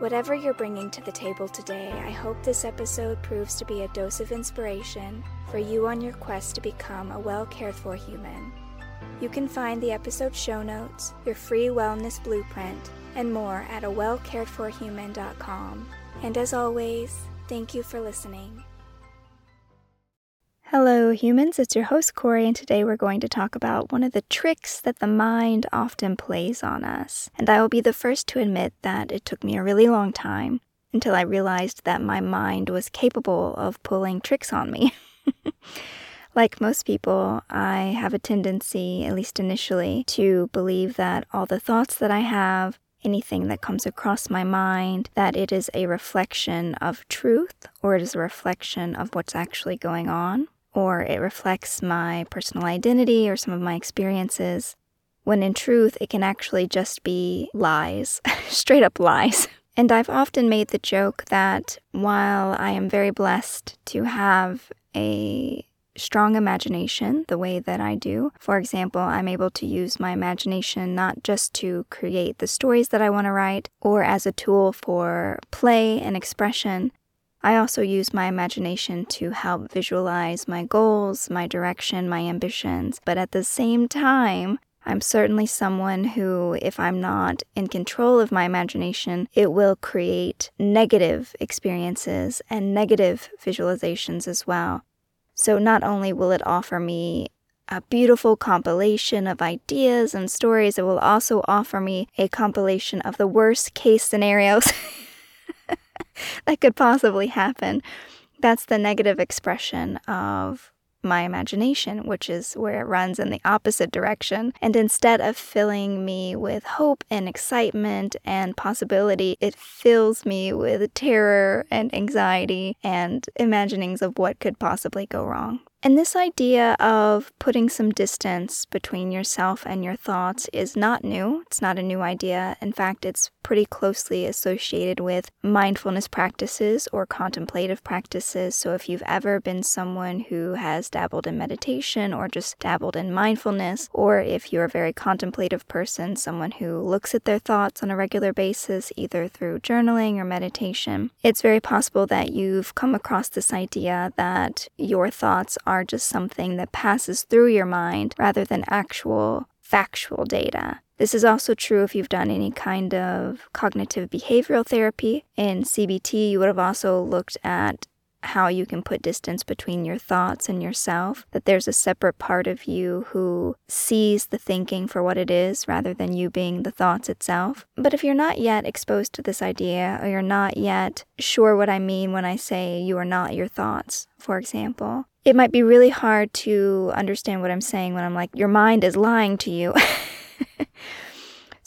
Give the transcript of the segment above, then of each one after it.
Whatever you're bringing to the table today, I hope this episode proves to be a dose of inspiration for you on your quest to become a well cared for human. You can find the episode show notes, your free wellness blueprint, and more at a wellcaredforhuman.com. And as always, thank you for listening. Hello, humans. It's your host, Kory, and today we're going to talk about one of the tricks that the mind often plays on us. And I will be the first to admit that it took me a really long time until I realized that my mind was capable of pulling tricks on me. like most people, I have a tendency, at least initially, to believe that all the thoughts that I have, anything that comes across my mind, that it is a reflection of truth or it is a reflection of what's actually going on or it reflects my personal identity or some of my experiences, when in truth, it can actually just be lies, straight up lies. And I've often made the joke that while I am very blessed to have a strong imagination the way that I do, for example, I'm able to use my imagination not just to create the stories that I want to write or as a tool for play and expression, I also use my imagination to help visualize my goals, my direction, my ambitions, but at the same time, I'm certainly someone who, if I'm not in control of my imagination, it will create negative experiences and negative visualizations as well. So, not only will it offer me a beautiful compilation of ideas and stories, it will also offer me a compilation of the worst case scenarios. that could possibly happen. That's the negative expression of my imagination, which is where it runs in the opposite direction. And instead of filling me with hope and excitement and possibility, it fills me with terror and anxiety and imaginings of what could possibly go wrong. And this idea of putting some distance between yourself and your thoughts is not new. It's not a new idea. In fact, it's pretty closely associated with mindfulness practices or contemplative practices. So, if you've ever been someone who has dabbled in meditation or just dabbled in mindfulness, or if you're a very contemplative person, someone who looks at their thoughts on a regular basis, either through journaling or meditation, it's very possible that you've come across this idea that your thoughts are just something that passes through your mind rather than actual factual data. This is also true if you've done any kind of cognitive behavioral therapy. In CBT, you would have also looked at how you can put distance between your thoughts and yourself, that there's a separate part of you who sees the thinking for what it is rather than you being the thoughts itself. But if you're not yet exposed to this idea, or you're not yet sure what I mean when I say you are not your thoughts, for example, it might be really hard to understand what I'm saying when I'm like, your mind is lying to you.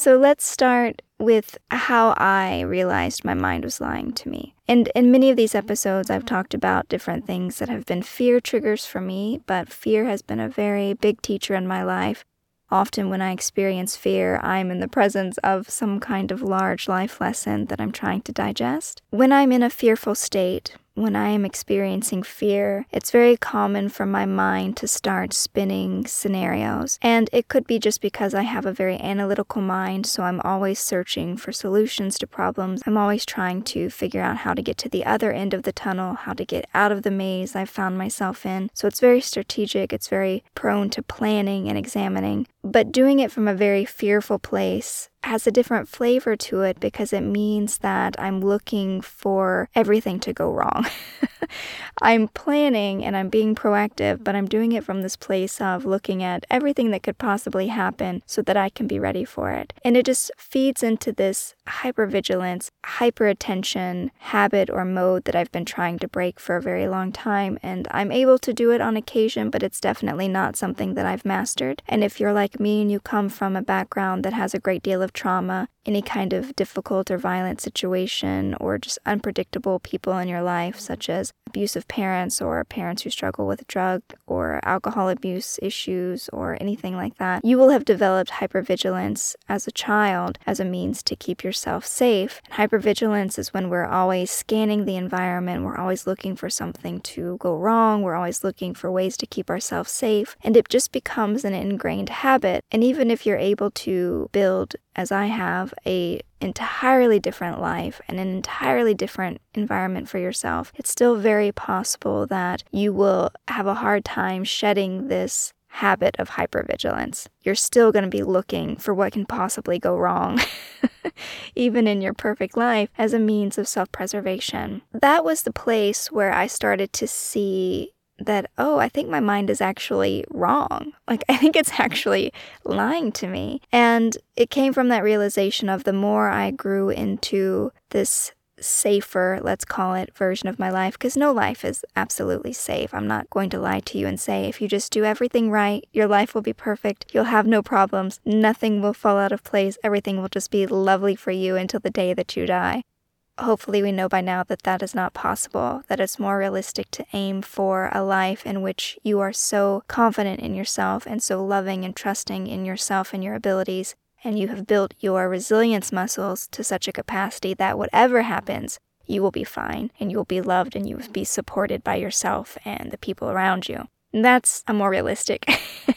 so let's start with how I realized my mind was lying to me. And in many of these episodes, I've talked about different things that have been fear triggers for me, but fear has been a very big teacher in my life. Often, when I experience fear, I'm in the presence of some kind of large life lesson that I'm trying to digest. When I'm in a fearful state, when I am experiencing fear, it's very common for my mind to start spinning scenarios. And it could be just because I have a very analytical mind, so I'm always searching for solutions to problems. I'm always trying to figure out how to get to the other end of the tunnel, how to get out of the maze I've found myself in. So it's very strategic, it's very prone to planning and examining. But doing it from a very fearful place has a different flavor to it because it means that I'm looking for everything to go wrong. I'm planning and I'm being proactive, but I'm doing it from this place of looking at everything that could possibly happen so that I can be ready for it. And it just feeds into this hypervigilance, hyper attention habit or mode that I've been trying to break for a very long time. And I'm able to do it on occasion, but it's definitely not something that I've mastered. And if you're like me and you come from a background that has a great deal of trauma any kind of difficult or violent situation or just unpredictable people in your life, such as abusive parents or parents who struggle with drug or alcohol abuse issues or anything like that, you will have developed hypervigilance as a child as a means to keep yourself safe. And hypervigilance is when we're always scanning the environment, we're always looking for something to go wrong, we're always looking for ways to keep ourselves safe, and it just becomes an ingrained habit. And even if you're able to build as I have, a entirely different life and an entirely different environment for yourself, it's still very possible that you will have a hard time shedding this habit of hypervigilance. You're still going to be looking for what can possibly go wrong, even in your perfect life, as a means of self preservation. That was the place where I started to see that, oh, I think my mind is actually wrong. Like, I think it's actually lying to me. And it came from that realization of the more I grew into this safer, let's call it, version of my life, because no life is absolutely safe. I'm not going to lie to you and say if you just do everything right, your life will be perfect, you'll have no problems, nothing will fall out of place, everything will just be lovely for you until the day that you die hopefully we know by now that that is not possible, that it's more realistic to aim for a life in which you are so confident in yourself and so loving and trusting in yourself and your abilities, and you have built your resilience muscles to such a capacity that whatever happens, you will be fine and you will be loved and you will be supported by yourself and the people around you. And that's a more realistic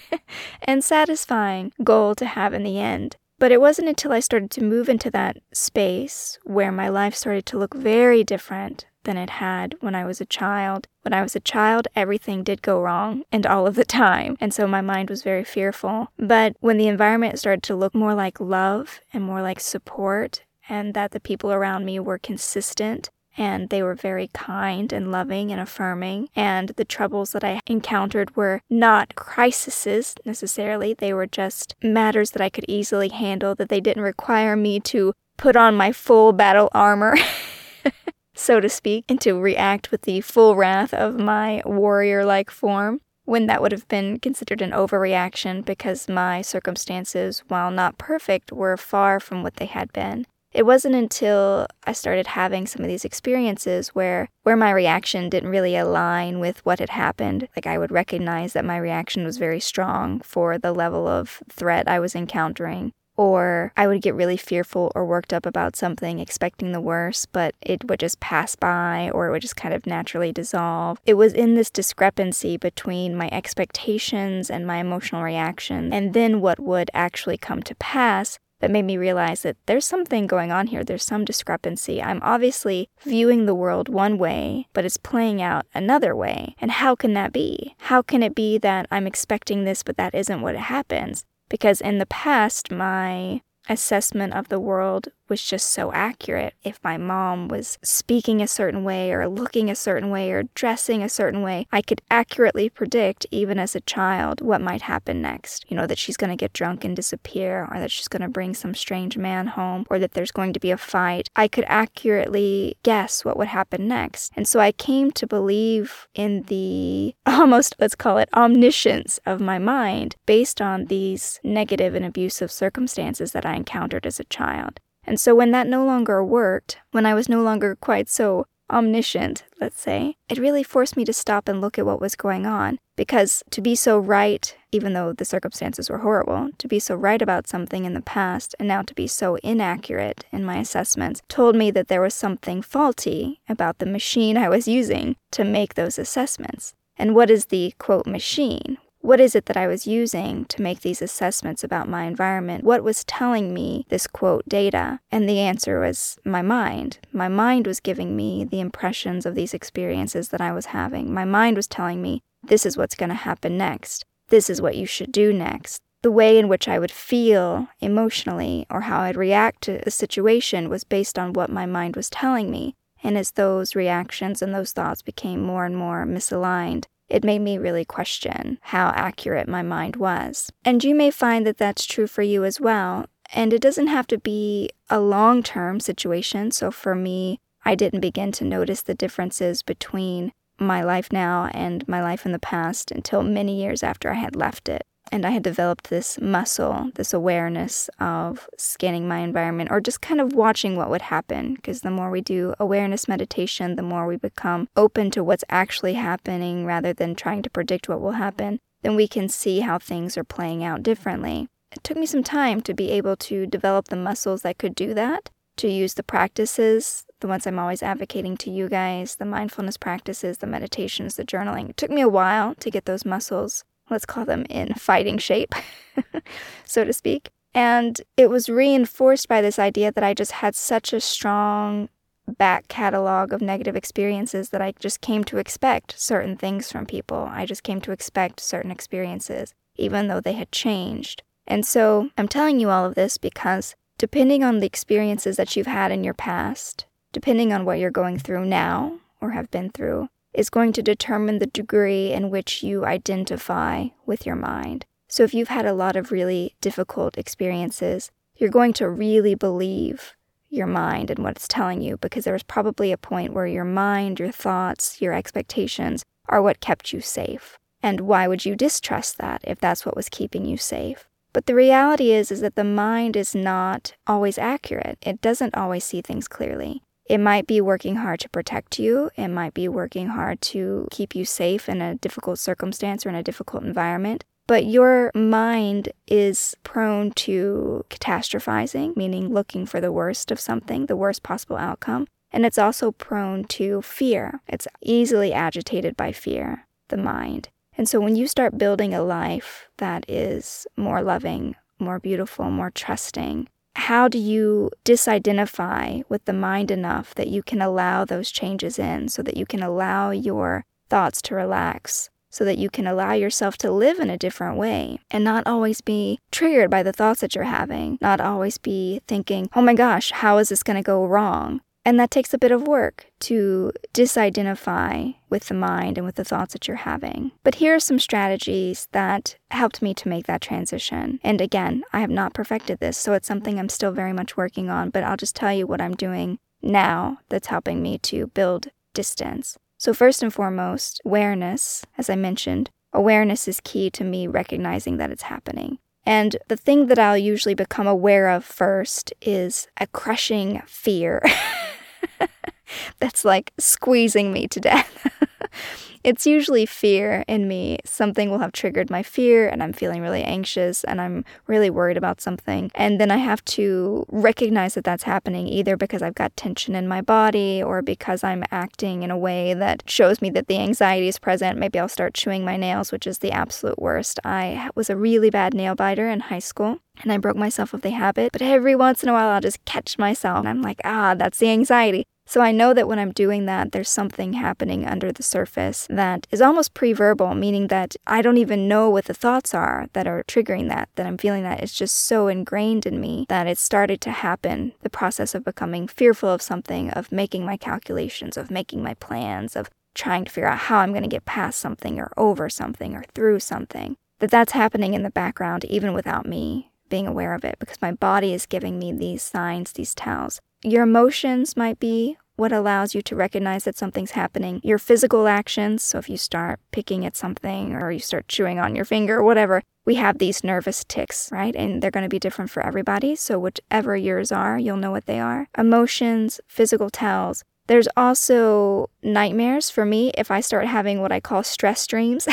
and satisfying goal to have in the end. But it wasn't until I started to move into that space where my life started to look very different than it had when I was a child. When I was a child, everything did go wrong and all of the time. And so my mind was very fearful. But when the environment started to look more like love and more like support, and that the people around me were consistent and they were very kind and loving and affirming. And the troubles that I encountered were not crises necessarily, they were just matters that I could easily handle, that they didn't require me to put on my full battle armor. so to speak, and to react with the full wrath of my warrior like form when that would have been considered an overreaction because my circumstances, while not perfect, were far from what they had been. It wasn't until I started having some of these experiences where where my reaction didn't really align with what had happened. Like I would recognize that my reaction was very strong for the level of threat I was encountering. Or I would get really fearful or worked up about something, expecting the worst, but it would just pass by or it would just kind of naturally dissolve. It was in this discrepancy between my expectations and my emotional reaction, and then what would actually come to pass that made me realize that there's something going on here. There's some discrepancy. I'm obviously viewing the world one way, but it's playing out another way. And how can that be? How can it be that I'm expecting this, but that isn't what happens? Because in the past, my assessment of the world was just so accurate. If my mom was speaking a certain way or looking a certain way or dressing a certain way, I could accurately predict, even as a child, what might happen next. You know, that she's going to get drunk and disappear, or that she's going to bring some strange man home, or that there's going to be a fight. I could accurately guess what would happen next. And so I came to believe in the almost, let's call it, omniscience of my mind based on these negative and abusive circumstances that I encountered as a child. And so when that no longer worked, when I was no longer quite so omniscient, let's say, it really forced me to stop and look at what was going on. Because to be so right, even though the circumstances were horrible, to be so right about something in the past and now to be so inaccurate in my assessments told me that there was something faulty about the machine I was using to make those assessments. And what is the quote machine? What is it that I was using to make these assessments about my environment? What was telling me this quote data? And the answer was my mind. My mind was giving me the impressions of these experiences that I was having. My mind was telling me, this is what's going to happen next. This is what you should do next. The way in which I would feel emotionally or how I'd react to a situation was based on what my mind was telling me. And as those reactions and those thoughts became more and more misaligned, it made me really question how accurate my mind was. And you may find that that's true for you as well. And it doesn't have to be a long term situation. So for me, I didn't begin to notice the differences between my life now and my life in the past until many years after I had left it. And I had developed this muscle, this awareness of scanning my environment or just kind of watching what would happen. Because the more we do awareness meditation, the more we become open to what's actually happening rather than trying to predict what will happen, then we can see how things are playing out differently. It took me some time to be able to develop the muscles that could do that, to use the practices, the ones I'm always advocating to you guys, the mindfulness practices, the meditations, the journaling. It took me a while to get those muscles let's call them in fighting shape, so to speak. And it was reinforced by this idea that I just had such a strong back catalog of negative experiences that I just came to expect certain things from people. I just came to expect certain experiences, even though they had changed. And so I'm telling you all of this because depending on the experiences that you've had in your past, depending on what you're going through now or have been through, is going to determine the degree in which you identify with your mind. So, if you've had a lot of really difficult experiences, you're going to really believe your mind and what it's telling you because there was probably a point where your mind, your thoughts, your expectations are what kept you safe. And why would you distrust that if that's what was keeping you safe? But the reality is is that the mind is not always accurate. It doesn't always see things clearly. It might be working hard to protect you. It might be working hard to keep you safe in a difficult circumstance or in a difficult environment. But your mind is prone to catastrophizing, meaning looking for the worst of something, the worst possible outcome. And it's also prone to fear. It's easily agitated by fear, the mind. And so when you start building a life that is more loving, more beautiful, more trusting, how do you disidentify with the mind enough that you can allow those changes in so that you can allow your thoughts to relax so that you can allow yourself to live in a different way and not always be triggered by the thoughts that you're having, not always be thinking, oh my gosh, how is this going to go wrong? And that takes a bit of work to disidentify with the mind and with the thoughts that you're having. But here are some strategies that helped me to make that transition. And again, I have not perfected this, so it's something I'm still very much working on, but I'll just tell you what I'm doing now that's helping me to build distance. So, first and foremost, awareness, as I mentioned, awareness is key to me recognizing that it's happening. And the thing that I'll usually become aware of first is a crushing fear. that's like squeezing me to death. it's usually fear in me. Something will have triggered my fear, and I'm feeling really anxious and I'm really worried about something. And then I have to recognize that that's happening either because I've got tension in my body or because I'm acting in a way that shows me that the anxiety is present. Maybe I'll start chewing my nails, which is the absolute worst. I was a really bad nail biter in high school and I broke myself of the habit. But every once in a while, I'll just catch myself and I'm like, ah, that's the anxiety. So I know that when I'm doing that, there's something happening under the surface that is almost pre verbal, meaning that I don't even know what the thoughts are that are triggering that, that I'm feeling that. It's just so ingrained in me that it started to happen. The process of becoming fearful of something, of making my calculations, of making my plans, of trying to figure out how I'm going to get past something or over something or through something. That that's happening in the background even without me being aware of it because my body is giving me these signs, these tells. Your emotions might be what allows you to recognize that something's happening. Your physical actions, so if you start picking at something or you start chewing on your finger or whatever, we have these nervous tics, right? And they're going to be different for everybody. So, whichever yours are, you'll know what they are. Emotions, physical tells. There's also nightmares for me if I start having what I call stress dreams.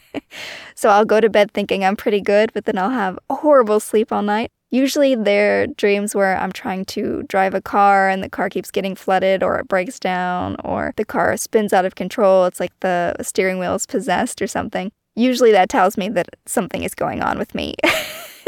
so, I'll go to bed thinking I'm pretty good, but then I'll have horrible sleep all night. Usually they're dreams where I'm trying to drive a car and the car keeps getting flooded or it breaks down or the car spins out of control. It's like the steering wheel is possessed or something. Usually that tells me that something is going on with me.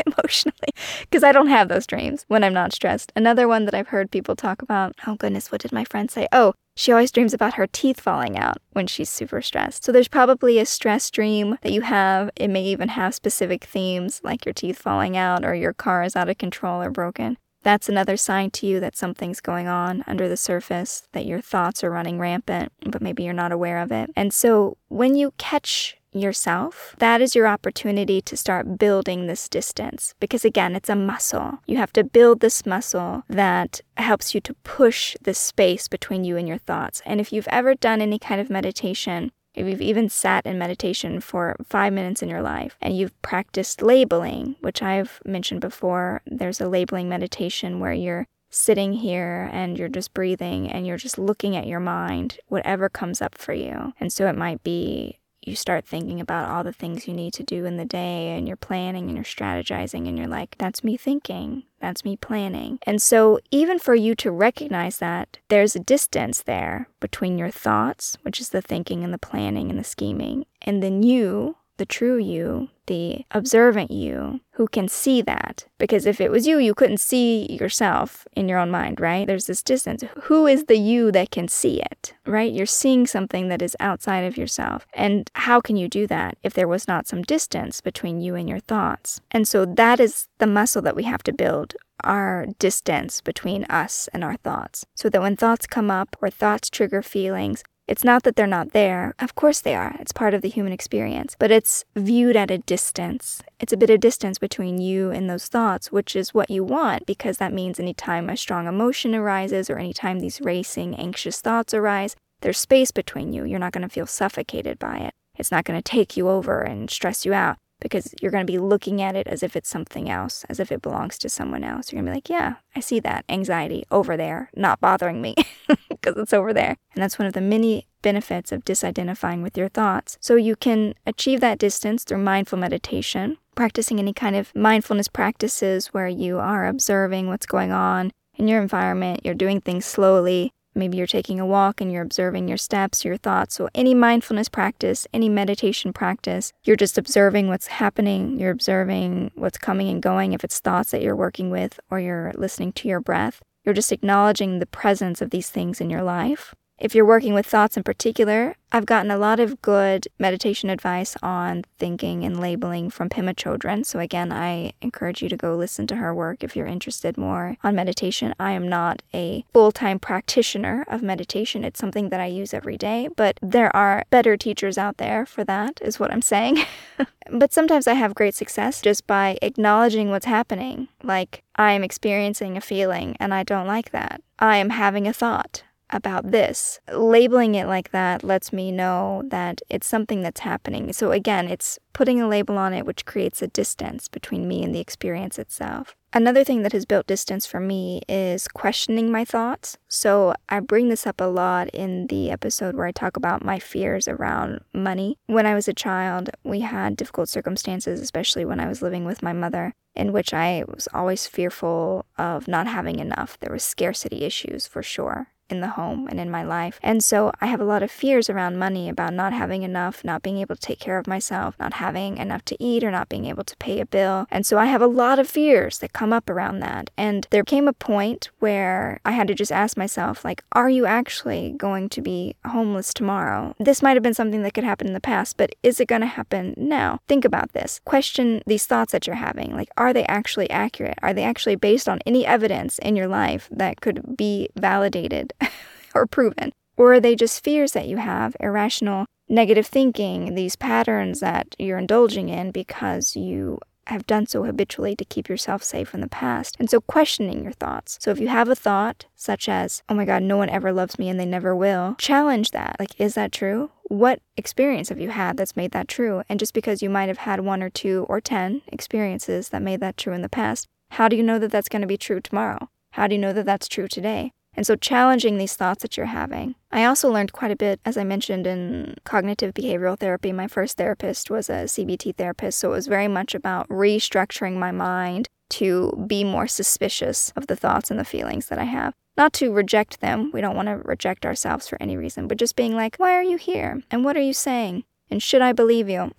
emotionally because I don't have those dreams when I'm not stressed. Another one that I've heard people talk about oh, goodness, what did my friend say? Oh, she always dreams about her teeth falling out when she's super stressed. So there's probably a stress dream that you have. It may even have specific themes like your teeth falling out or your car is out of control or broken. That's another sign to you that something's going on under the surface, that your thoughts are running rampant, but maybe you're not aware of it. And so when you catch yourself, that is your opportunity to start building this distance. Because again, it's a muscle. You have to build this muscle that helps you to push the space between you and your thoughts. And if you've ever done any kind of meditation, if you've even sat in meditation for five minutes in your life and you've practiced labeling, which I've mentioned before, there's a labeling meditation where you're sitting here and you're just breathing and you're just looking at your mind, whatever comes up for you. And so it might be you start thinking about all the things you need to do in the day and you're planning and you're strategizing and you're like, that's me thinking, that's me planning. And so, even for you to recognize that, there's a distance there between your thoughts, which is the thinking and the planning and the scheming, and then you, the true you, the observant you, who can see that. Because if it was you, you couldn't see yourself in your own mind, right? There's this distance. Who is the you that can see it, right? You're seeing something that is outside of yourself. And how can you do that if there was not some distance between you and your thoughts? And so that is the muscle that we have to build our distance between us and our thoughts. So that when thoughts come up or thoughts trigger feelings, it's not that they're not there. Of course they are. It's part of the human experience. But it's viewed at a distance. It's a bit of distance between you and those thoughts, which is what you want because that means anytime a strong emotion arises or anytime these racing, anxious thoughts arise, there's space between you. You're not going to feel suffocated by it. It's not going to take you over and stress you out because you're going to be looking at it as if it's something else, as if it belongs to someone else. You're going to be like, yeah, I see that anxiety over there, not bothering me because it's over there. And that's one of the many benefits of disidentifying with your thoughts. So you can achieve that distance through mindful meditation, practicing any kind of mindfulness practices where you are observing what's going on in your environment, you're doing things slowly, Maybe you're taking a walk and you're observing your steps, your thoughts. So, any mindfulness practice, any meditation practice, you're just observing what's happening. You're observing what's coming and going, if it's thoughts that you're working with or you're listening to your breath. You're just acknowledging the presence of these things in your life. If you're working with thoughts in particular, I've gotten a lot of good meditation advice on thinking and labeling from Pema Chödrön. So, again, I encourage you to go listen to her work if you're interested more on meditation. I am not a full time practitioner of meditation, it's something that I use every day, but there are better teachers out there for that, is what I'm saying. but sometimes I have great success just by acknowledging what's happening. Like, I am experiencing a feeling and I don't like that. I am having a thought about this. Labeling it like that lets me know that it's something that's happening. So, again, it's putting a label on it, which creates a distance between me and the experience itself. Another thing that has built distance for me is questioning my thoughts. So, I bring this up a lot in the episode where I talk about my fears around money. When I was a child, we had difficult circumstances, especially when I was living with my mother, in which I was always fearful of not having enough. There was scarcity issues for sure in the home and in my life. And so I have a lot of fears around money about not having enough, not being able to take care of myself, not having enough to eat, or not being able to pay a bill. And so I have a lot of fears that come up around that. And there came a point where I had to just ask myself, like, are you actually going to be homeless tomorrow? This might have been something that could happen in the past, but is it going to happen now? Think about this. Question these thoughts that you're having. Like, are they actually accurate? Are they actually based on any evidence in your life that could be validated or proven? Or are they just fears that you have, irrational negative thinking, these patterns that you're indulging in because you have done so habitually to keep yourself safe in the past. And so questioning your thoughts. So if you have a thought such as, oh my God, no one ever loves me and they never will, challenge that. Like, is that true? What experience have you had that's made that true? And just because you might have had one or two or 10 experiences that made that true in the past, how do you know that that's going to be true tomorrow? How do you know that that's true today? And so challenging these thoughts that you're having. I also learned quite a bit, as I mentioned, in cognitive behavioral therapy. My first therapist was a CBT therapist, so it was very much about restructuring my mind to be more suspicious of the thoughts and the feelings that I have. Not to reject them, we don't want to reject ourselves for any reason, but just being like, why are you here? And what are you saying? And should I believe you?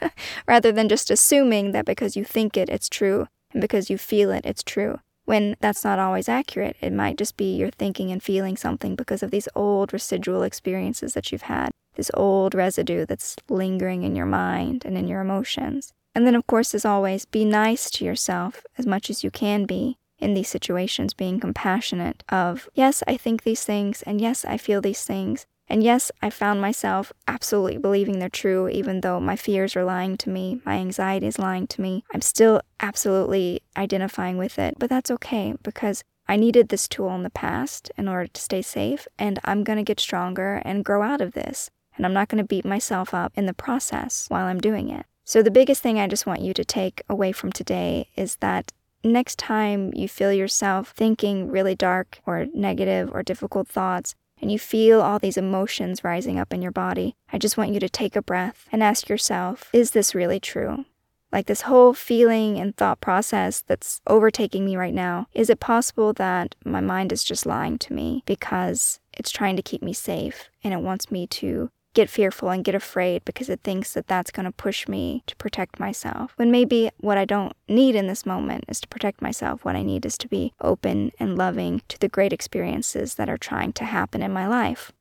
Rather than just assuming that because you think it, it's true, and because you feel it, it's true when that's not always accurate. It might just be you're thinking and feeling something because of these old residual experiences that you've had, this old residue that's lingering in your mind and in your emotions. And then, of course, as always, be nice to yourself as much as you can be in these situations, being compassionate of, yes, I think these things, and yes, I feel these things, and yes, I found myself absolutely believing they're true, even though my fears are lying to me, my anxiety is lying to me. I'm still absolutely identifying with it, but that's okay because I needed this tool in the past in order to stay safe, and I'm gonna get stronger and grow out of this. and I'm not to beat myself up in the process while I'm doing it. So, the biggest thing I just want you to take away from today is that next time you feel yourself thinking really dark or negative or difficult thoughts, and you feel all these emotions rising up in your body, I just want you to take a breath and ask yourself, is this really true? Like this whole feeling and thought process that's overtaking me right now, is it possible that my mind is just lying to me because it's trying to keep me safe and it wants me to get fearful and get afraid because it thinks that that's going to push me to protect myself. When maybe what I don't need in this moment is to protect myself. What I need is to be open and loving to the great experiences that are trying to happen in my life.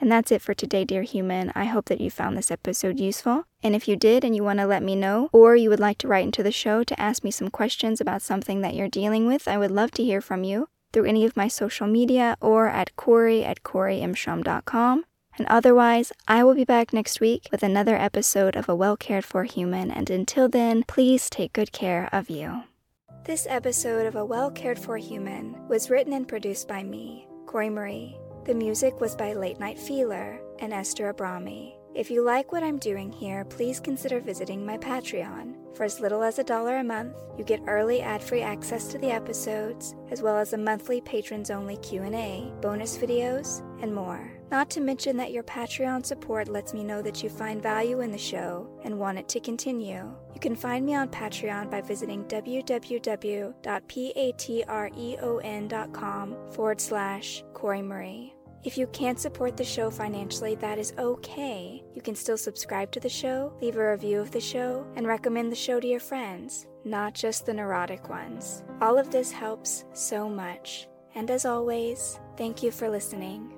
And that's it for today, dear human. I hope that you found this episode useful. And if you did and you want to let me know, or you would like to write into the show to ask me some questions about something that you're dealing with, I would love to hear from you through any of my social media or at Kory at KoryMShrum.com. And otherwise, I will be back next week with another episode of A Well Cared For Human. And until then, please take good care of you. This episode of A Well Cared For Human was written and produced by me, Kory Marie. The music was by Late Night Feeler and Esther Abrami. If you like what I'm doing here, please consider visiting my Patreon. For as little as a dollar a month, you get early ad-free access to the episodes, as well as a monthly patrons-only Q&A, bonus videos, and more. Not to mention that your Patreon support lets me know that you find value in the show and want it to continue. You can find me on Patreon by visiting www.patreon.com forward slash Kory Marie. If you can't support the show financially, that is okay. You can still subscribe to the show, leave a review of the show, and recommend the show to your friends, not just the neurotic ones. All of this helps so much. And as always, thank you for listening.